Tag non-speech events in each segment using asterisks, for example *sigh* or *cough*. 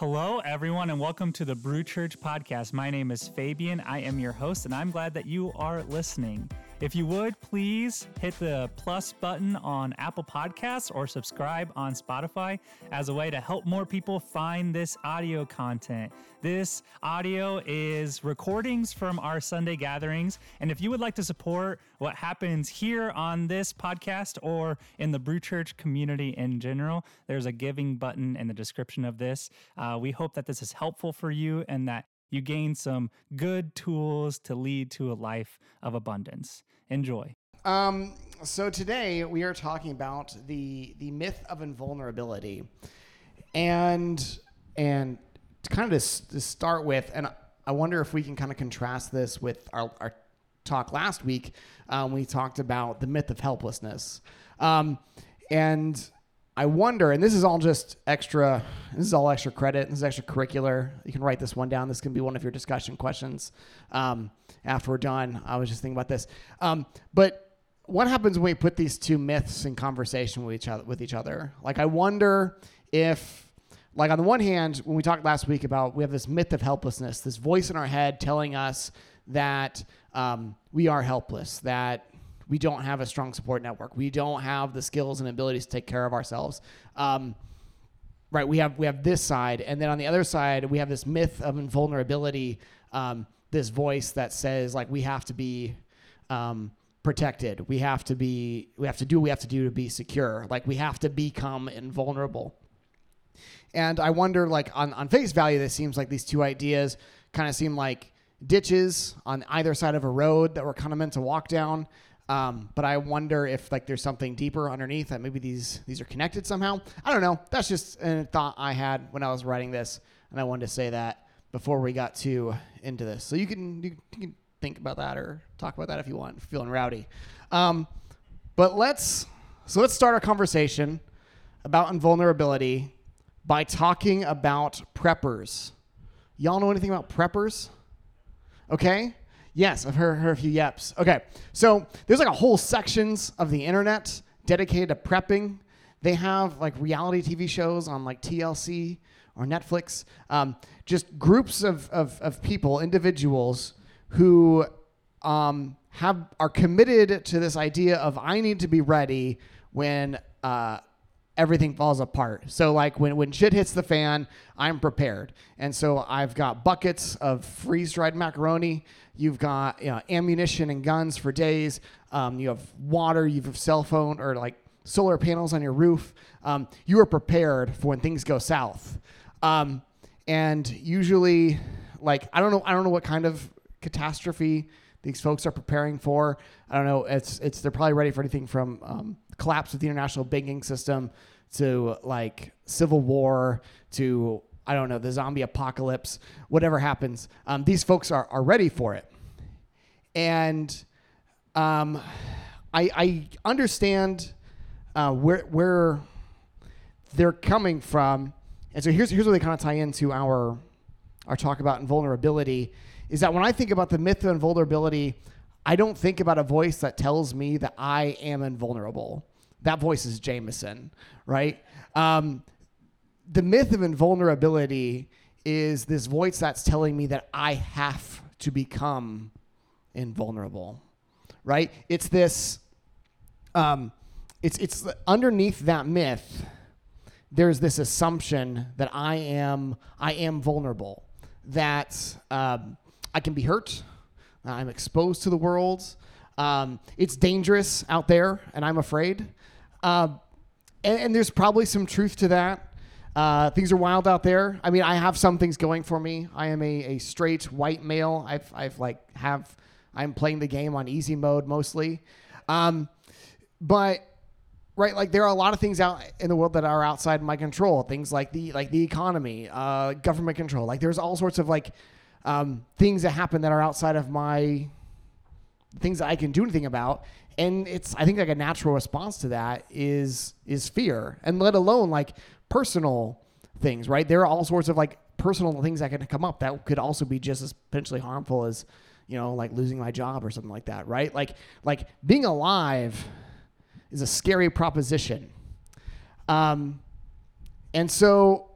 Hello, everyone, and welcome to the Brew Church podcast. My name is Fabian. I am your host, and I'm glad that you are listening. If you would, please hit the plus button on Apple Podcasts or subscribe on Spotify as a way to help more people find this audio content. This audio is recordings from our Sunday gatherings. And if you would like to support what happens here on this podcast or in the Brew Church community in general, there's a giving button in the description of this. Uh, we hope that this is helpful for you and that you gain some good tools to lead to a life of abundance. Enjoy. Um, so today we are talking about the the myth of invulnerability, and and to kind of to, to start with, and I wonder if we can kind of contrast this with our, our talk last week um, we talked about the myth of helplessness, um, and I wonder, and this is all just extra. This is all extra credit. This is extra curricular. You can write this one down. This can be one of your discussion questions um, after we're done. I was just thinking about this. Um, but what happens when we put these two myths in conversation with each other? With each other, like I wonder if, like on the one hand, when we talked last week about we have this myth of helplessness, this voice in our head telling us that um, we are helpless, that we don't have a strong support network. We don't have the skills and abilities to take care of ourselves. Um, right. We have we have this side, and then on the other side, we have this myth of invulnerability. Um, this voice that says like we have to be um, protected. We have to be. We have to do what we have to do to be secure. Like we have to become invulnerable. And I wonder, like on on face value, this seems like these two ideas kind of seem like ditches on either side of a road that we're kind of meant to walk down. Um, but I wonder if like there's something deeper underneath that maybe these these are connected somehow. I don't know. That's just a thought I had when I was writing this, and I wanted to say that before we got too into this. So you can you can think about that or talk about that if you want. Feeling rowdy, um, but let's so let's start our conversation about invulnerability by talking about preppers. Y'all know anything about preppers? Okay. Yes, I've heard, heard a few yeps. Okay, so there's like a whole sections of the internet dedicated to prepping. They have like reality TV shows on like TLC or Netflix. Um, just groups of, of, of people, individuals who um, have are committed to this idea of I need to be ready when uh, everything falls apart. So like when, when shit hits the fan, I'm prepared. And so I've got buckets of freeze dried macaroni. You've got you know, ammunition and guns for days. Um, you have water. You have cell phone or like solar panels on your roof. Um, you are prepared for when things go south. Um, and usually, like I don't know, I don't know what kind of catastrophe these folks are preparing for. I don't know. It's it's they're probably ready for anything from um, collapse of the international banking system to like civil war to I don't know the zombie apocalypse, whatever happens. Um, these folks are are ready for it, and um, I I understand uh, where where they're coming from, and so here's here's where they kind of tie into our our talk about invulnerability. Is that when I think about the myth of invulnerability, I don't think about a voice that tells me that I am invulnerable that voice is Jameson, right? Um, the myth of invulnerability is this voice that's telling me that I have to become invulnerable, right? It's this, um, it's, it's underneath that myth, there's this assumption that I am, I am vulnerable, that um, I can be hurt, I'm exposed to the world, um, it's dangerous out there, and I'm afraid. Uh, and, and, there's probably some truth to that. Uh, things are wild out there. I mean, I have some things going for me. I am a, a straight white male. I've, I've like have I'm playing the game on easy mode mostly. Um, but right, like there are a lot of things out in the world that are outside my control. Things like the like the economy, uh, government control. Like there's all sorts of like um, things that happen that are outside of my things that I can do anything about. And it's I think like a natural response to that is is fear. And let alone like personal things, right? There are all sorts of like personal things that can come up that could also be just as potentially harmful as, you know, like losing my job or something like that, right? Like like being alive is a scary proposition. Um and so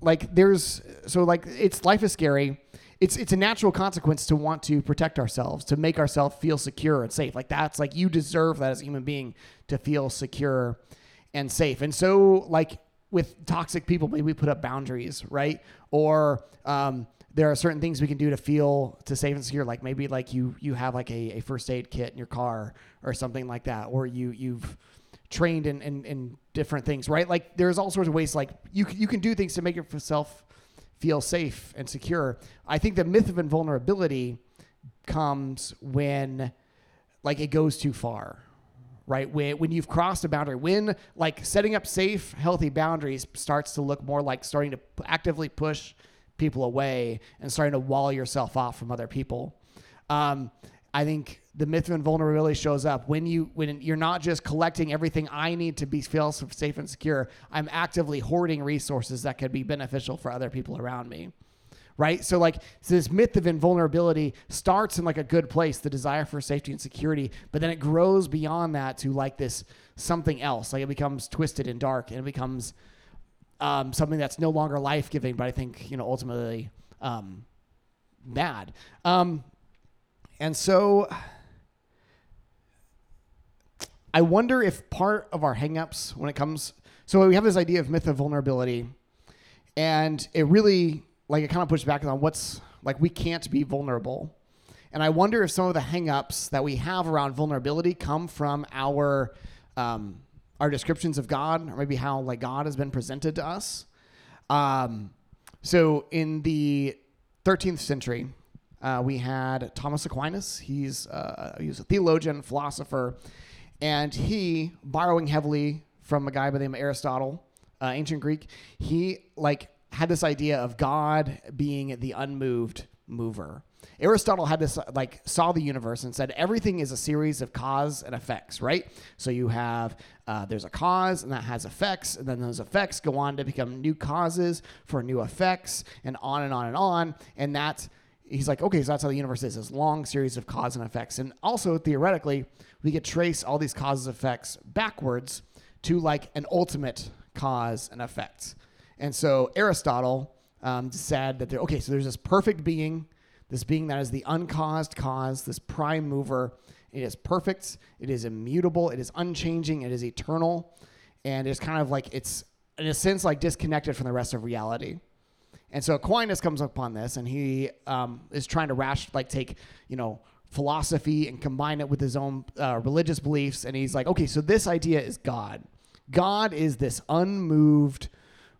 like there's so like it's life is scary. It's it's a natural consequence to want to protect ourselves, to make ourselves feel secure and safe. Like that's like you deserve that as a human being to feel secure and safe. And so like with toxic people, maybe we put up boundaries, right? Or um, there are certain things we can do to feel to safe and secure. Like maybe like you you have like a, a first aid kit in your car or something like that, or you you've trained in, in, in different things, right? Like there's all sorts of ways like you you can do things to make yourself feel safe and secure. I think the myth of invulnerability comes when like it goes too far. Right when when you've crossed a boundary, when like setting up safe, healthy boundaries starts to look more like starting to actively push people away and starting to wall yourself off from other people. Um, I think the myth of invulnerability shows up when you when you're not just collecting everything I need to be feel safe and secure. I'm actively hoarding resources that could be beneficial for other people around me. Right? So like so this myth of invulnerability starts in like a good place, the desire for safety and security, but then it grows beyond that to like this something else. Like it becomes twisted and dark and it becomes um, something that's no longer life giving, but I think, you know, ultimately um, bad. Um, and so I wonder if part of our hangups when it comes, so we have this idea of myth of vulnerability, and it really, like, it kind of pushes back on what's, like, we can't be vulnerable. And I wonder if some of the hangups that we have around vulnerability come from our, um, our descriptions of God, or maybe how, like, God has been presented to us. Um, so in the 13th century, uh, we had Thomas Aquinas. He's uh, a theologian, philosopher, and he, borrowing heavily from a guy by the name of Aristotle, uh, ancient Greek, he like had this idea of God being the unmoved mover. Aristotle had this like saw the universe and said everything is a series of cause and effects, right? So you have uh, there's a cause and that has effects, and then those effects go on to become new causes for new effects, and on and on and on, and that's he's like, okay, so that's how the universe is this long series of cause and effects. And also, theoretically, we could trace all these causes and effects backwards to like an ultimate cause and effect. And so Aristotle um, said that, there, okay, so there's this perfect being, this being that is the uncaused cause, this prime mover. It is perfect, it is immutable, it is unchanging, it is eternal. And it's kind of like, it's in a sense like disconnected from the rest of reality. And so Aquinas comes upon this, and he um, is trying to rash like take you know philosophy and combine it with his own uh, religious beliefs. And he's like, okay, so this idea is God. God is this unmoved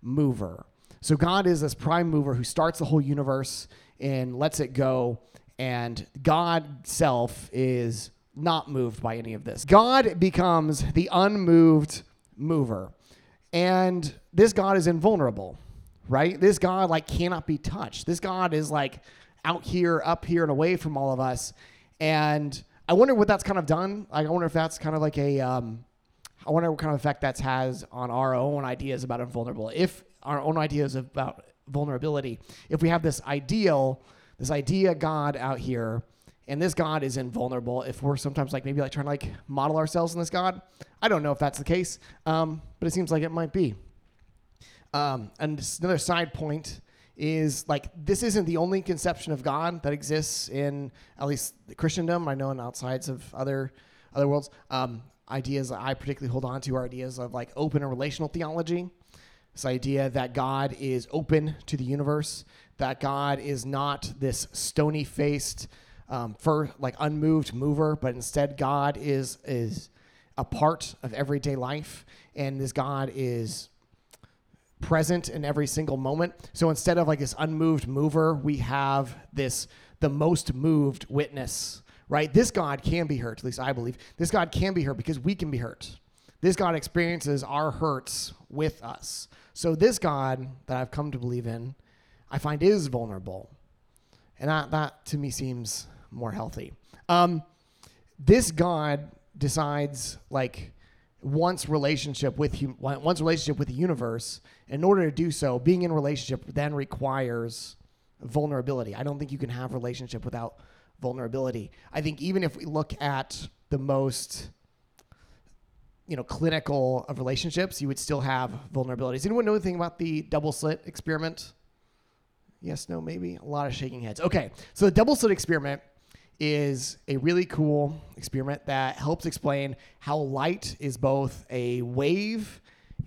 mover. So God is this prime mover who starts the whole universe and lets it go. And God self is not moved by any of this. God becomes the unmoved mover. And this God is invulnerable right? This God like cannot be touched. This God is like out here, up here, and away from all of us. And I wonder what that's kind of done. Like, I wonder if that's kind of like a, um, I wonder what kind of effect that has on our own ideas about invulnerable. If our own ideas about vulnerability, if we have this ideal, this idea God out here, and this God is invulnerable, if we're sometimes like maybe like trying to like model ourselves in this God, I don't know if that's the case, um, but it seems like it might be. Um, and another side point is like this isn't the only conception of God that exists in at least Christendom. I know in outsides of other other worlds. Um, ideas that I particularly hold on to are ideas of like open and relational theology. This idea that God is open to the universe, that God is not this stony faced, um, for like unmoved mover, but instead God is is a part of everyday life, and this God is present in every single moment. So instead of like this unmoved mover, we have this the most moved witness, right? This God can be hurt, at least I believe. This God can be hurt because we can be hurt. This God experiences our hurts with us. So this God that I've come to believe in, I find is vulnerable. And that, that to me seems more healthy. Um, this God decides like wants relationship with hum- wants relationship with the universe. In order to do so, being in relationship then requires vulnerability. I don't think you can have relationship without vulnerability. I think even if we look at the most you know clinical of relationships, you would still have vulnerabilities. Anyone know anything about the double slit experiment? Yes, no, maybe. A lot of shaking heads. Okay, so the double slit experiment is a really cool experiment that helps explain how light is both a wave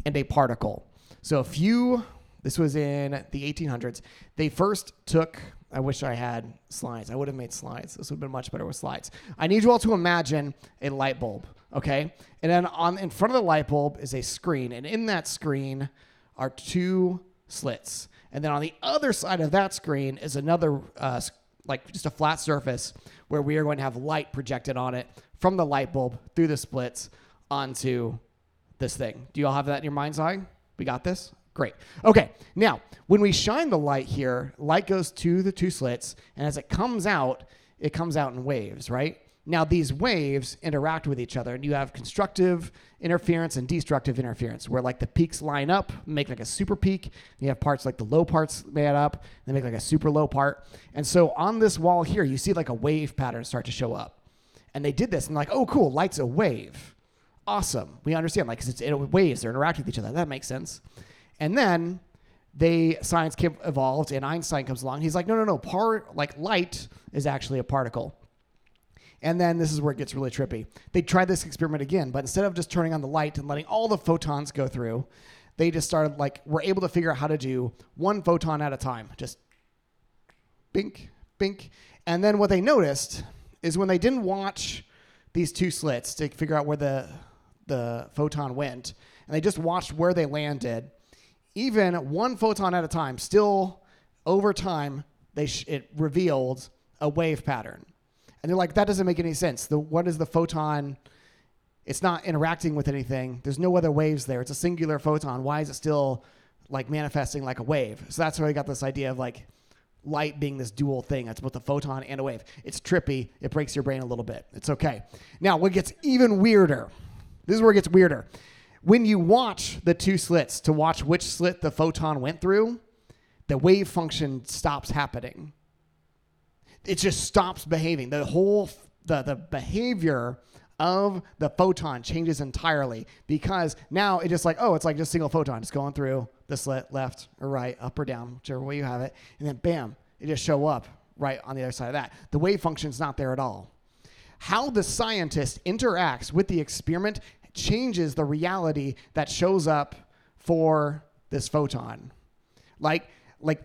and a particle. So if you, this was in the 1800s, they first took, I wish I had slides. I would have made slides. This would have been much better with slides. I need you all to imagine a light bulb, okay? And then on in front of the light bulb is a screen, and in that screen are two slits. And then on the other side of that screen is another uh, like just a flat surface where we are going to have light projected on it from the light bulb through the splits onto this thing. Do you all have that in your mind's eye? We got this? Great. Okay, now when we shine the light here, light goes to the two slits, and as it comes out, it comes out in waves, right? Now, these waves interact with each other, and you have constructive interference and destructive interference, where like the peaks line up, make like a super peak. You have parts like the low parts made up, they make like a super low part. And so on this wall here, you see like a wave pattern start to show up. And they did this, and like, oh, cool, light's a wave. Awesome. We understand, like, because it's it, waves, they're interacting with each other. That makes sense. And then they science evolved, and Einstein comes along. He's like, no, no, no, part like light is actually a particle. And then this is where it gets really trippy. They tried this experiment again, but instead of just turning on the light and letting all the photons go through, they just started like were able to figure out how to do one photon at a time. Just bink, bink. And then what they noticed is when they didn't watch these two slits to figure out where the the photon went, and they just watched where they landed, even one photon at a time, still over time, they sh- it revealed a wave pattern. And they're like, that doesn't make any sense. The what is the photon? It's not interacting with anything. There's no other waves there. It's a singular photon. Why is it still like manifesting like a wave? So that's where I got this idea of like light being this dual thing. That's both a photon and a wave. It's trippy. It breaks your brain a little bit. It's okay. Now, what gets even weirder? This is where it gets weirder. When you watch the two slits to watch which slit the photon went through, the wave function stops happening it just stops behaving. The whole the the behavior of the photon changes entirely because now it just like oh it's like just a single photon just going through the slit left or right up or down whichever way you have it. And then bam it just show up right on the other side of that. The wave function's not there at all. How the scientist interacts with the experiment changes the reality that shows up for this photon. Like like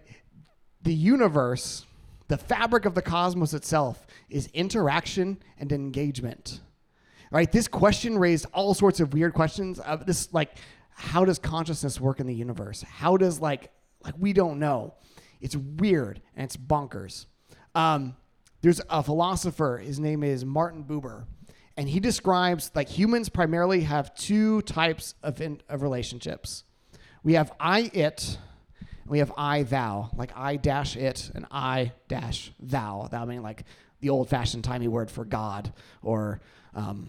the universe the fabric of the cosmos itself is interaction and engagement. Right? This question raised all sorts of weird questions. Of this, like, how does consciousness work in the universe? How does like like we don't know. It's weird and it's bonkers. Um, there's a philosopher. His name is Martin Buber, and he describes like humans primarily have two types of in, of relationships. We have I it we have I thou, like I dash it and I dash thou. Thou meaning like the old fashioned timey word for God or um,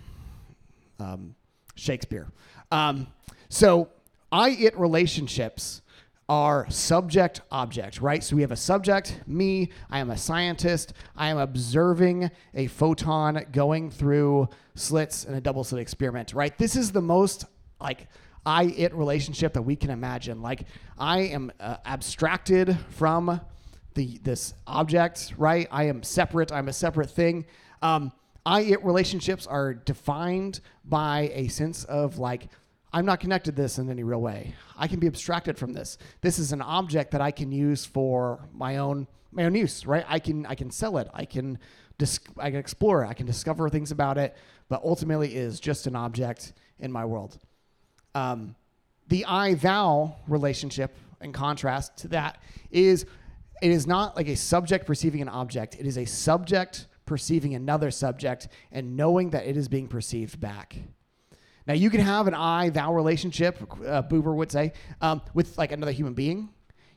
um, Shakespeare. Um, so I it relationships are subject object, right? So we have a subject, me, I am a scientist, I am observing a photon going through slits in a double slit experiment, right? This is the most like I it relationship that we can imagine. Like I am uh, abstracted from the this object, right? I am separate. I'm a separate thing. Um, I it relationships are defined by a sense of like I'm not connected to this in any real way. I can be abstracted from this. This is an object that I can use for my own my own use, right? I can I can sell it. I can dis- I can explore it. I can discover things about it, but ultimately is just an object in my world. Um, the I thou relationship, in contrast to that, is it is not like a subject perceiving an object, it is a subject perceiving another subject and knowing that it is being perceived back. Now, you can have an I thou relationship, uh, Buber would say, um, with like another human being.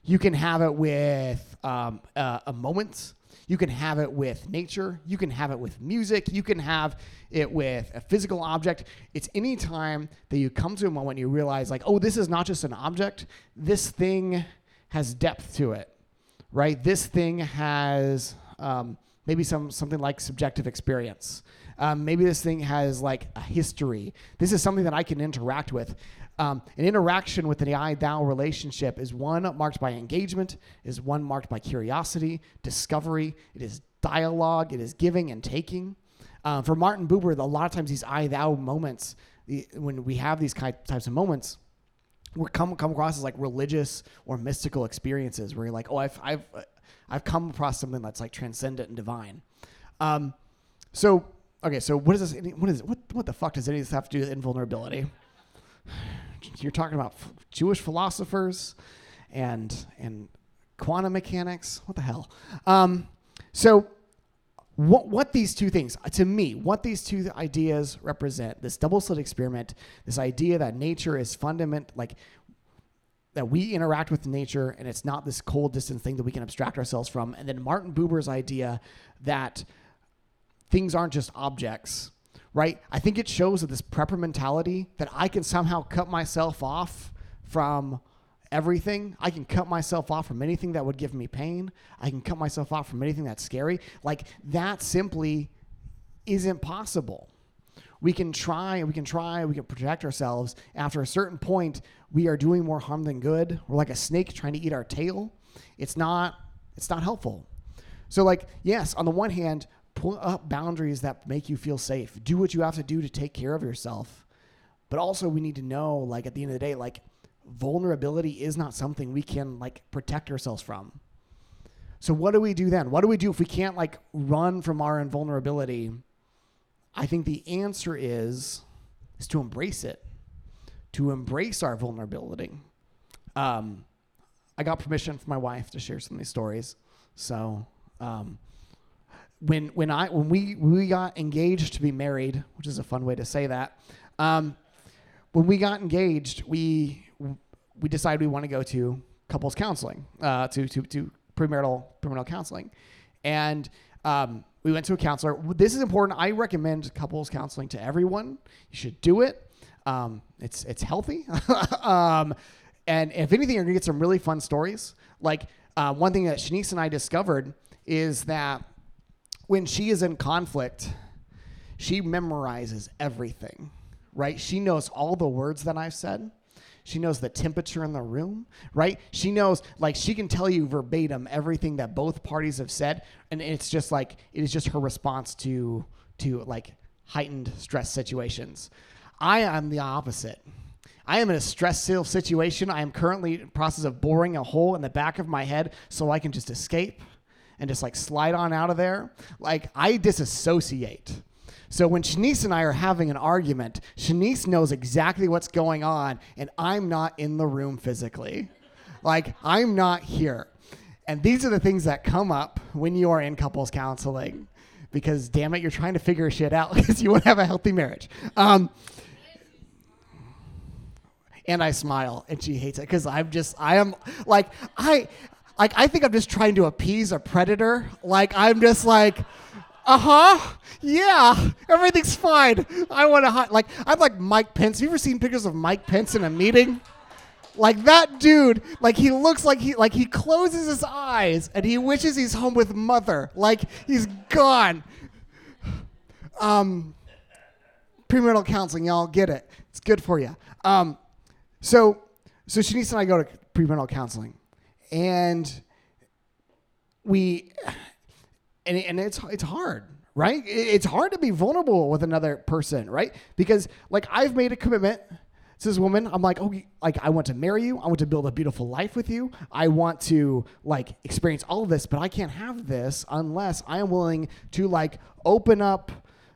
You can have it with um, uh, a moment you can have it with nature. You can have it with music. You can have it with a physical object. It's any time that you come to a moment and you realize, like, oh, this is not just an object. This thing has depth to it, right? This thing has um, maybe some something like subjective experience. Um, maybe this thing has like a history. This is something that I can interact with. Um, an interaction with the I thou relationship is one marked by engagement, is one marked by curiosity, discovery. It is dialogue, it is giving and taking. Um, for Martin Buber, a lot of times these I thou moments, the, when we have these types of moments, we come come across as like religious or mystical experiences where you're like, oh, I've I've I've come across something that's like transcendent and divine. Um, so okay, so what is this? What is what what the fuck does any of this have to do with invulnerability? You're talking about f- Jewish philosophers and and quantum mechanics. What the hell? Um, so what, what these two things, to me, what these two ideas represent this double slit experiment, this idea that nature is fundament, like that we interact with nature and it's not this cold, distant thing that we can abstract ourselves from. And then Martin Buber's idea that things aren't just objects, right? I think it shows that this prepper mentality that I can somehow cut myself off from everything. I can cut myself off from anything that would give me pain. I can cut myself off from anything that's scary. Like that simply isn't possible. We can try, we can try, we can protect ourselves. After a certain point, we are doing more harm than good. We're like a snake trying to eat our tail. It's not it's not helpful. So like, yes, on the one hand, put up boundaries that make you feel safe. Do what you have to do to take care of yourself. But also we need to know like at the end of the day like vulnerability is not something we can like protect ourselves from. So what do we do then? What do we do if we can't like run from our invulnerability? I think the answer is is to embrace it, to embrace our vulnerability. Um, I got permission from my wife to share some of these stories. So um, when when I when we we got engaged to be married, which is a fun way to say that. Um, when we got engaged, we we decided we want to go to couples counseling, uh, to, to, to premarital, premarital counseling. And um, we went to a counselor. This is important. I recommend couples counseling to everyone. You should do it. Um, it's, it's healthy. *laughs* um, and if anything, you're going to get some really fun stories. Like uh, one thing that Shanice and I discovered is that when she is in conflict, she memorizes everything, right? She knows all the words that I've said she knows the temperature in the room, right? She knows, like, she can tell you verbatim everything that both parties have said, and it's just like it is just her response to to like heightened stress situations. I am the opposite. I am in a stressful situation. I am currently in process of boring a hole in the back of my head so I can just escape and just like slide on out of there. Like I disassociate. So when Shanice and I are having an argument, Shanice knows exactly what's going on, and I'm not in the room physically. Like, I'm not here. And these are the things that come up when you are in couples counseling because, damn it, you're trying to figure shit out *laughs* because you want to have a healthy marriage. Um, and I smile, and she hates it because I'm just, I am like, I. Like I think I'm just trying to appease a predator. Like I'm just like, uh huh. Yeah, everything's fine. I want to like I'm like Mike Pence. Have you ever seen pictures of Mike Pence in a meeting? Like that dude, like he looks like he like he closes his eyes and he wishes he's home with mother. Like he's gone. Um premarital counseling, y'all get it. It's good for you. Um so so Shanice and I go to premarital counseling and we and, and it's it's hard right? It's hard to be vulnerable with another person right? Because like i've made a commitment to this woman. I'm like oh like i want to marry you. I want to build a beautiful life with you. I want to like experience all of this but i can't have this unless i am willing to like open up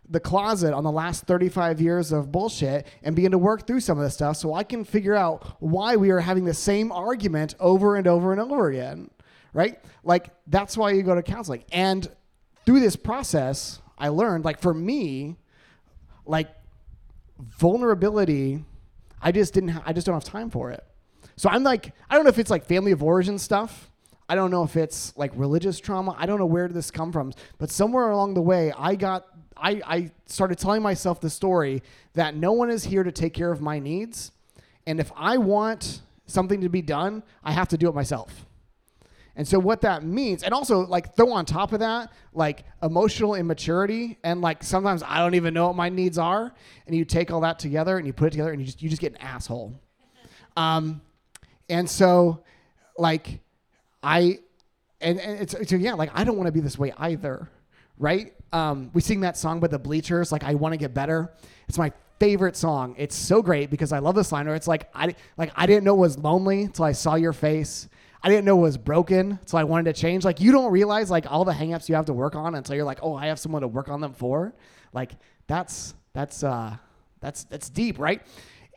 the closet on the last 35 years of bullshit and begin to work through some of this stuff so I can figure out why we are having the same argument over and over and over again right? Like that's why you go to counseling. And through this process, I learned like for me, like vulnerability, I just didn't ha- I just don't have time for it. So I'm like I don't know if it's like family of origin stuff. I don't know if it's like religious trauma. I don't know where did this come from, but somewhere along the way, I got I, I started telling myself the story that no one is here to take care of my needs, and if I want something to be done, I have to do it myself. And so what that means, and also like throw on top of that, like emotional immaturity, and like sometimes I don't even know what my needs are, and you take all that together and you put it together, and you just you just get an asshole. Um, and so, like, I, and, and it's so yeah, like I don't want to be this way either, right? Um, we sing that song by the Bleachers, like I want to get better. It's my favorite song. It's so great because I love this line where it's like I like I didn't know it was lonely until I saw your face. I didn't know it was broken, so I wanted to change. Like you don't realize like all the hangups you have to work on until you're like, oh, I have someone to work on them for. Like that's that's uh that's that's deep, right?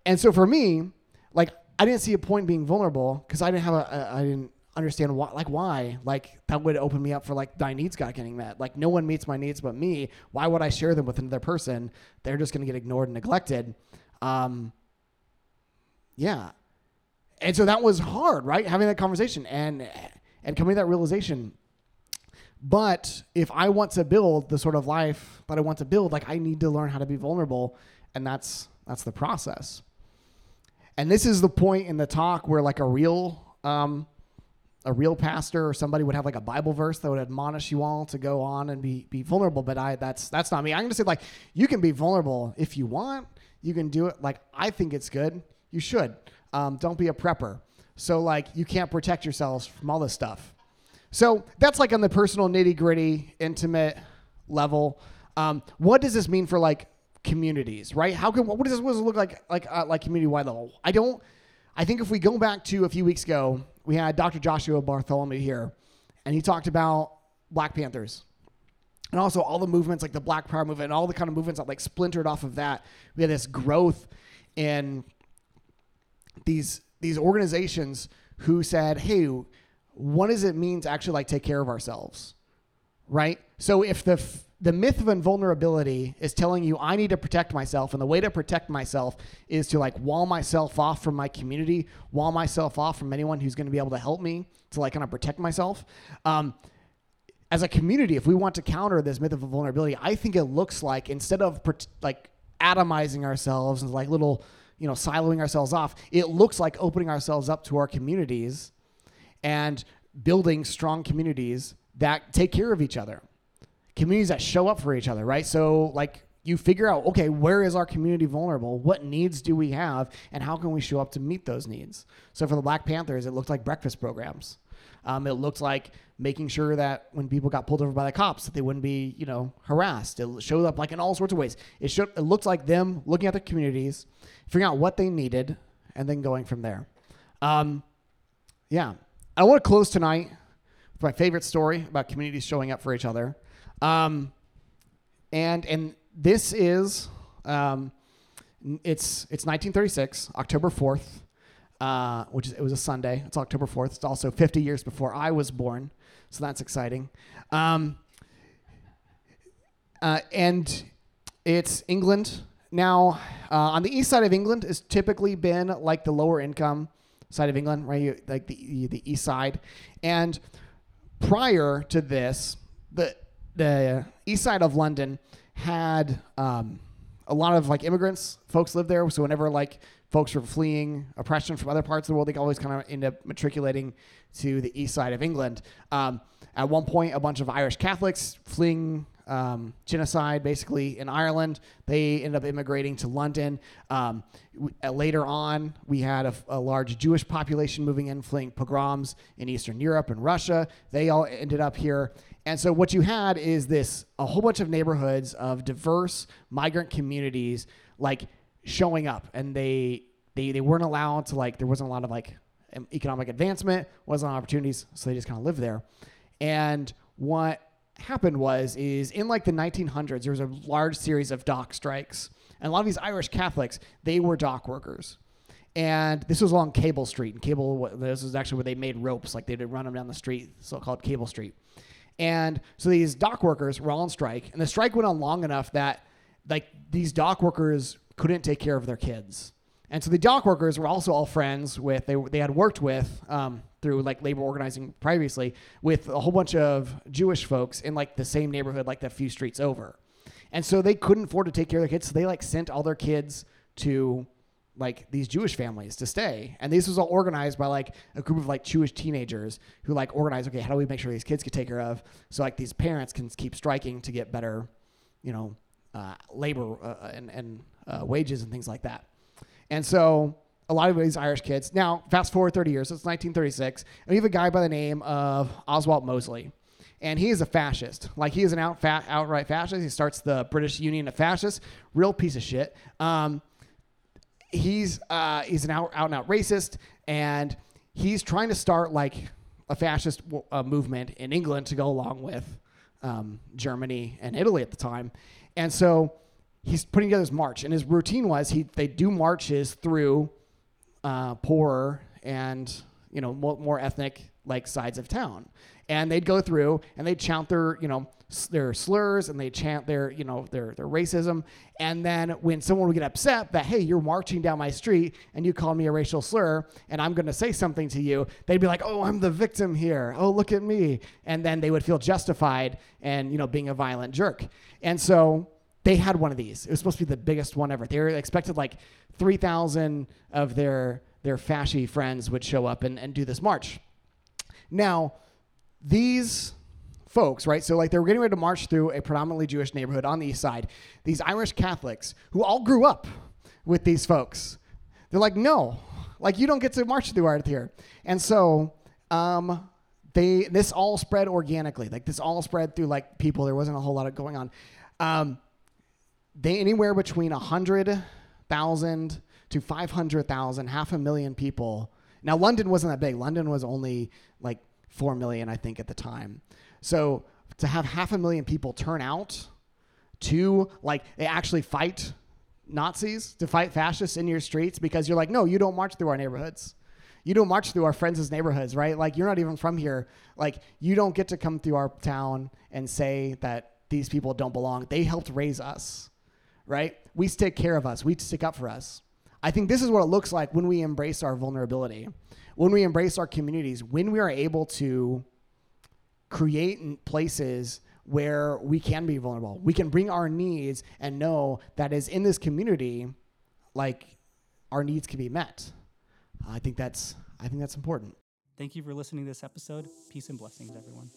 And so for me, like I didn't see a point being vulnerable because I didn't have a, a I didn't understand why like why? Like that would open me up for like my needs got getting met. Like no one meets my needs but me. Why would i share them with another person? They're just going to get ignored and neglected. Um yeah. And so that was hard right? Having that conversation and and coming to that realization. But if i want to build the sort of life that i want to build like i need to learn how to be vulnerable and that's that's the process. And this is the point in the talk where like a real um a real pastor or somebody would have like a Bible verse that would admonish you all to go on and be be vulnerable. But I that's that's not me. I'm gonna say like you can be vulnerable if you want. You can do it. Like I think it's good. You should. Um, don't be a prepper. So like you can't protect yourselves from all this stuff. So that's like on the personal nitty gritty, intimate level. Um, what does this mean for like communities, right? How can what does this, what does look like like uh, like community wide level? I don't. I think if we go back to a few weeks ago, we had Dr. Joshua Bartholomew here, and he talked about Black Panthers. And also all the movements like the Black Power movement and all the kind of movements that like splintered off of that. We had this growth in these these organizations who said, "Hey, what does it mean to actually like take care of ourselves?" Right? So if the the myth of invulnerability is telling you I need to protect myself, and the way to protect myself is to like wall myself off from my community, wall myself off from anyone who's going to be able to help me to like kind of protect myself. Um, as a community, if we want to counter this myth of vulnerability, I think it looks like instead of like atomizing ourselves and like little, you know, siloing ourselves off, it looks like opening ourselves up to our communities and building strong communities that take care of each other communities that show up for each other, right? So like you figure out, okay, where is our community vulnerable? What needs do we have? And how can we show up to meet those needs? So for the Black Panthers, it looked like breakfast programs. Um, it looked like making sure that when people got pulled over by the cops, that they wouldn't be, you know, harassed. It showed up like in all sorts of ways. It showed, it looked like them looking at the communities, figuring out what they needed, and then going from there. Um, yeah, I want to close tonight with my favorite story about communities showing up for each other. Um, and and this is um, it's it's 1936, October 4th, uh, which is it was a Sunday. It's October 4th. It's also 50 years before I was born, so that's exciting. Um, uh, and it's England. Now, uh, on the east side of England has typically been like the lower income side of England, right? Like the the east side. And prior to this, the the east side of London had um, a lot of like immigrants, folks lived there. So whenever like folks were fleeing oppression from other parts of the world, they always kind of end up matriculating to the east side of England. Um, at one point, a bunch of Irish Catholics fleeing um, genocide basically in Ireland. They ended up immigrating to London. Um, uh, later on, we had a, a, large Jewish population moving in, fleeing pogroms in Eastern Europe and Russia. They all ended up here. And so what you had is this a whole bunch of neighborhoods of diverse migrant communities like showing up and they they, they weren't allowed to like there wasn't a lot of like economic advancement, wasn't opportunities, so they just kind of lived there. And what happened was is in like the 1900s there was a large series of dock strikes and a lot of these irish catholics they were dock workers and this was along cable street and cable this is actually where they made ropes like they'd run them down the street so-called cable street and so these dock workers were all on strike, and the strike went on long enough that like these dock workers couldn't take care of their kids. And so the dock workers were also all friends with they they had worked with um, through like labor organizing previously with a whole bunch of Jewish folks in like the same neighborhood, like the few streets over. And so they couldn't afford to take care of their kids, so they like sent all their kids to like these Jewish families to stay. And this was all organized by like a group of like Jewish teenagers who like organized, okay, how do we make sure these kids get taken care of? So like these parents can keep striking to get better, you know, uh, labor uh, and, and uh, wages and things like that. And so a lot of these Irish kids. Now, fast forward 30 years, so it's 1936, and we have a guy by the name of Oswald Mosley. And he is a fascist. Like, he is an out, fat, outright fascist. He starts the British Union of Fascists. Real piece of shit. Um, he's uh, he's an out, out and out racist, and he's trying to start like a fascist uh, movement in England to go along with um, Germany and Italy at the time. And so he's putting together his march, and his routine was he they do marches through uh, poorer and you know more, more ethnic like sides of town, and they'd go through and they'd chant their you know their slurs and they'd chant their you know their their racism. And then when someone would get upset that hey you're marching down my street and you called me a racial slur and i'm going to say something to you they'd be like oh i'm the victim here. Oh look at me. And then they would feel justified and you know being a violent jerk. And so they had one of these. It was supposed to be the biggest one ever. They were expected like 3,000 of their their fasci friends would show up and, and do this march. Now, these folks, right? So like they were getting ready to march through a predominantly Jewish neighborhood on the east side. These Irish Catholics who all grew up with these folks. They're like, no, like you don't get to march through art here. And so um, they this all spread organically. Like this all spread through like people. There wasn't a whole lot of going on. Um, they anywhere between 100,000 to 500,000, half a million people. Now, London wasn't that big. London was only like 4 million, I think, at the time. So to have half a million people turn out to like they actually fight Nazis, to fight fascists in your streets because you're like, no, you don't march through our neighborhoods. You don't march through our friends' neighborhoods, right? Like you're not even from here. Like you don't get to come through our town and say that these people don't belong. They helped raise us right? We take care of us, we stick up for us. I think this is what it looks like when we embrace our vulnerability, when we embrace our communities, when we are able to create places where we can be vulnerable. We can bring our needs and know that is in this community, like our needs can be met. I think that's I think that's important. Thank you for listening to this episode. Peace and blessings, everyone.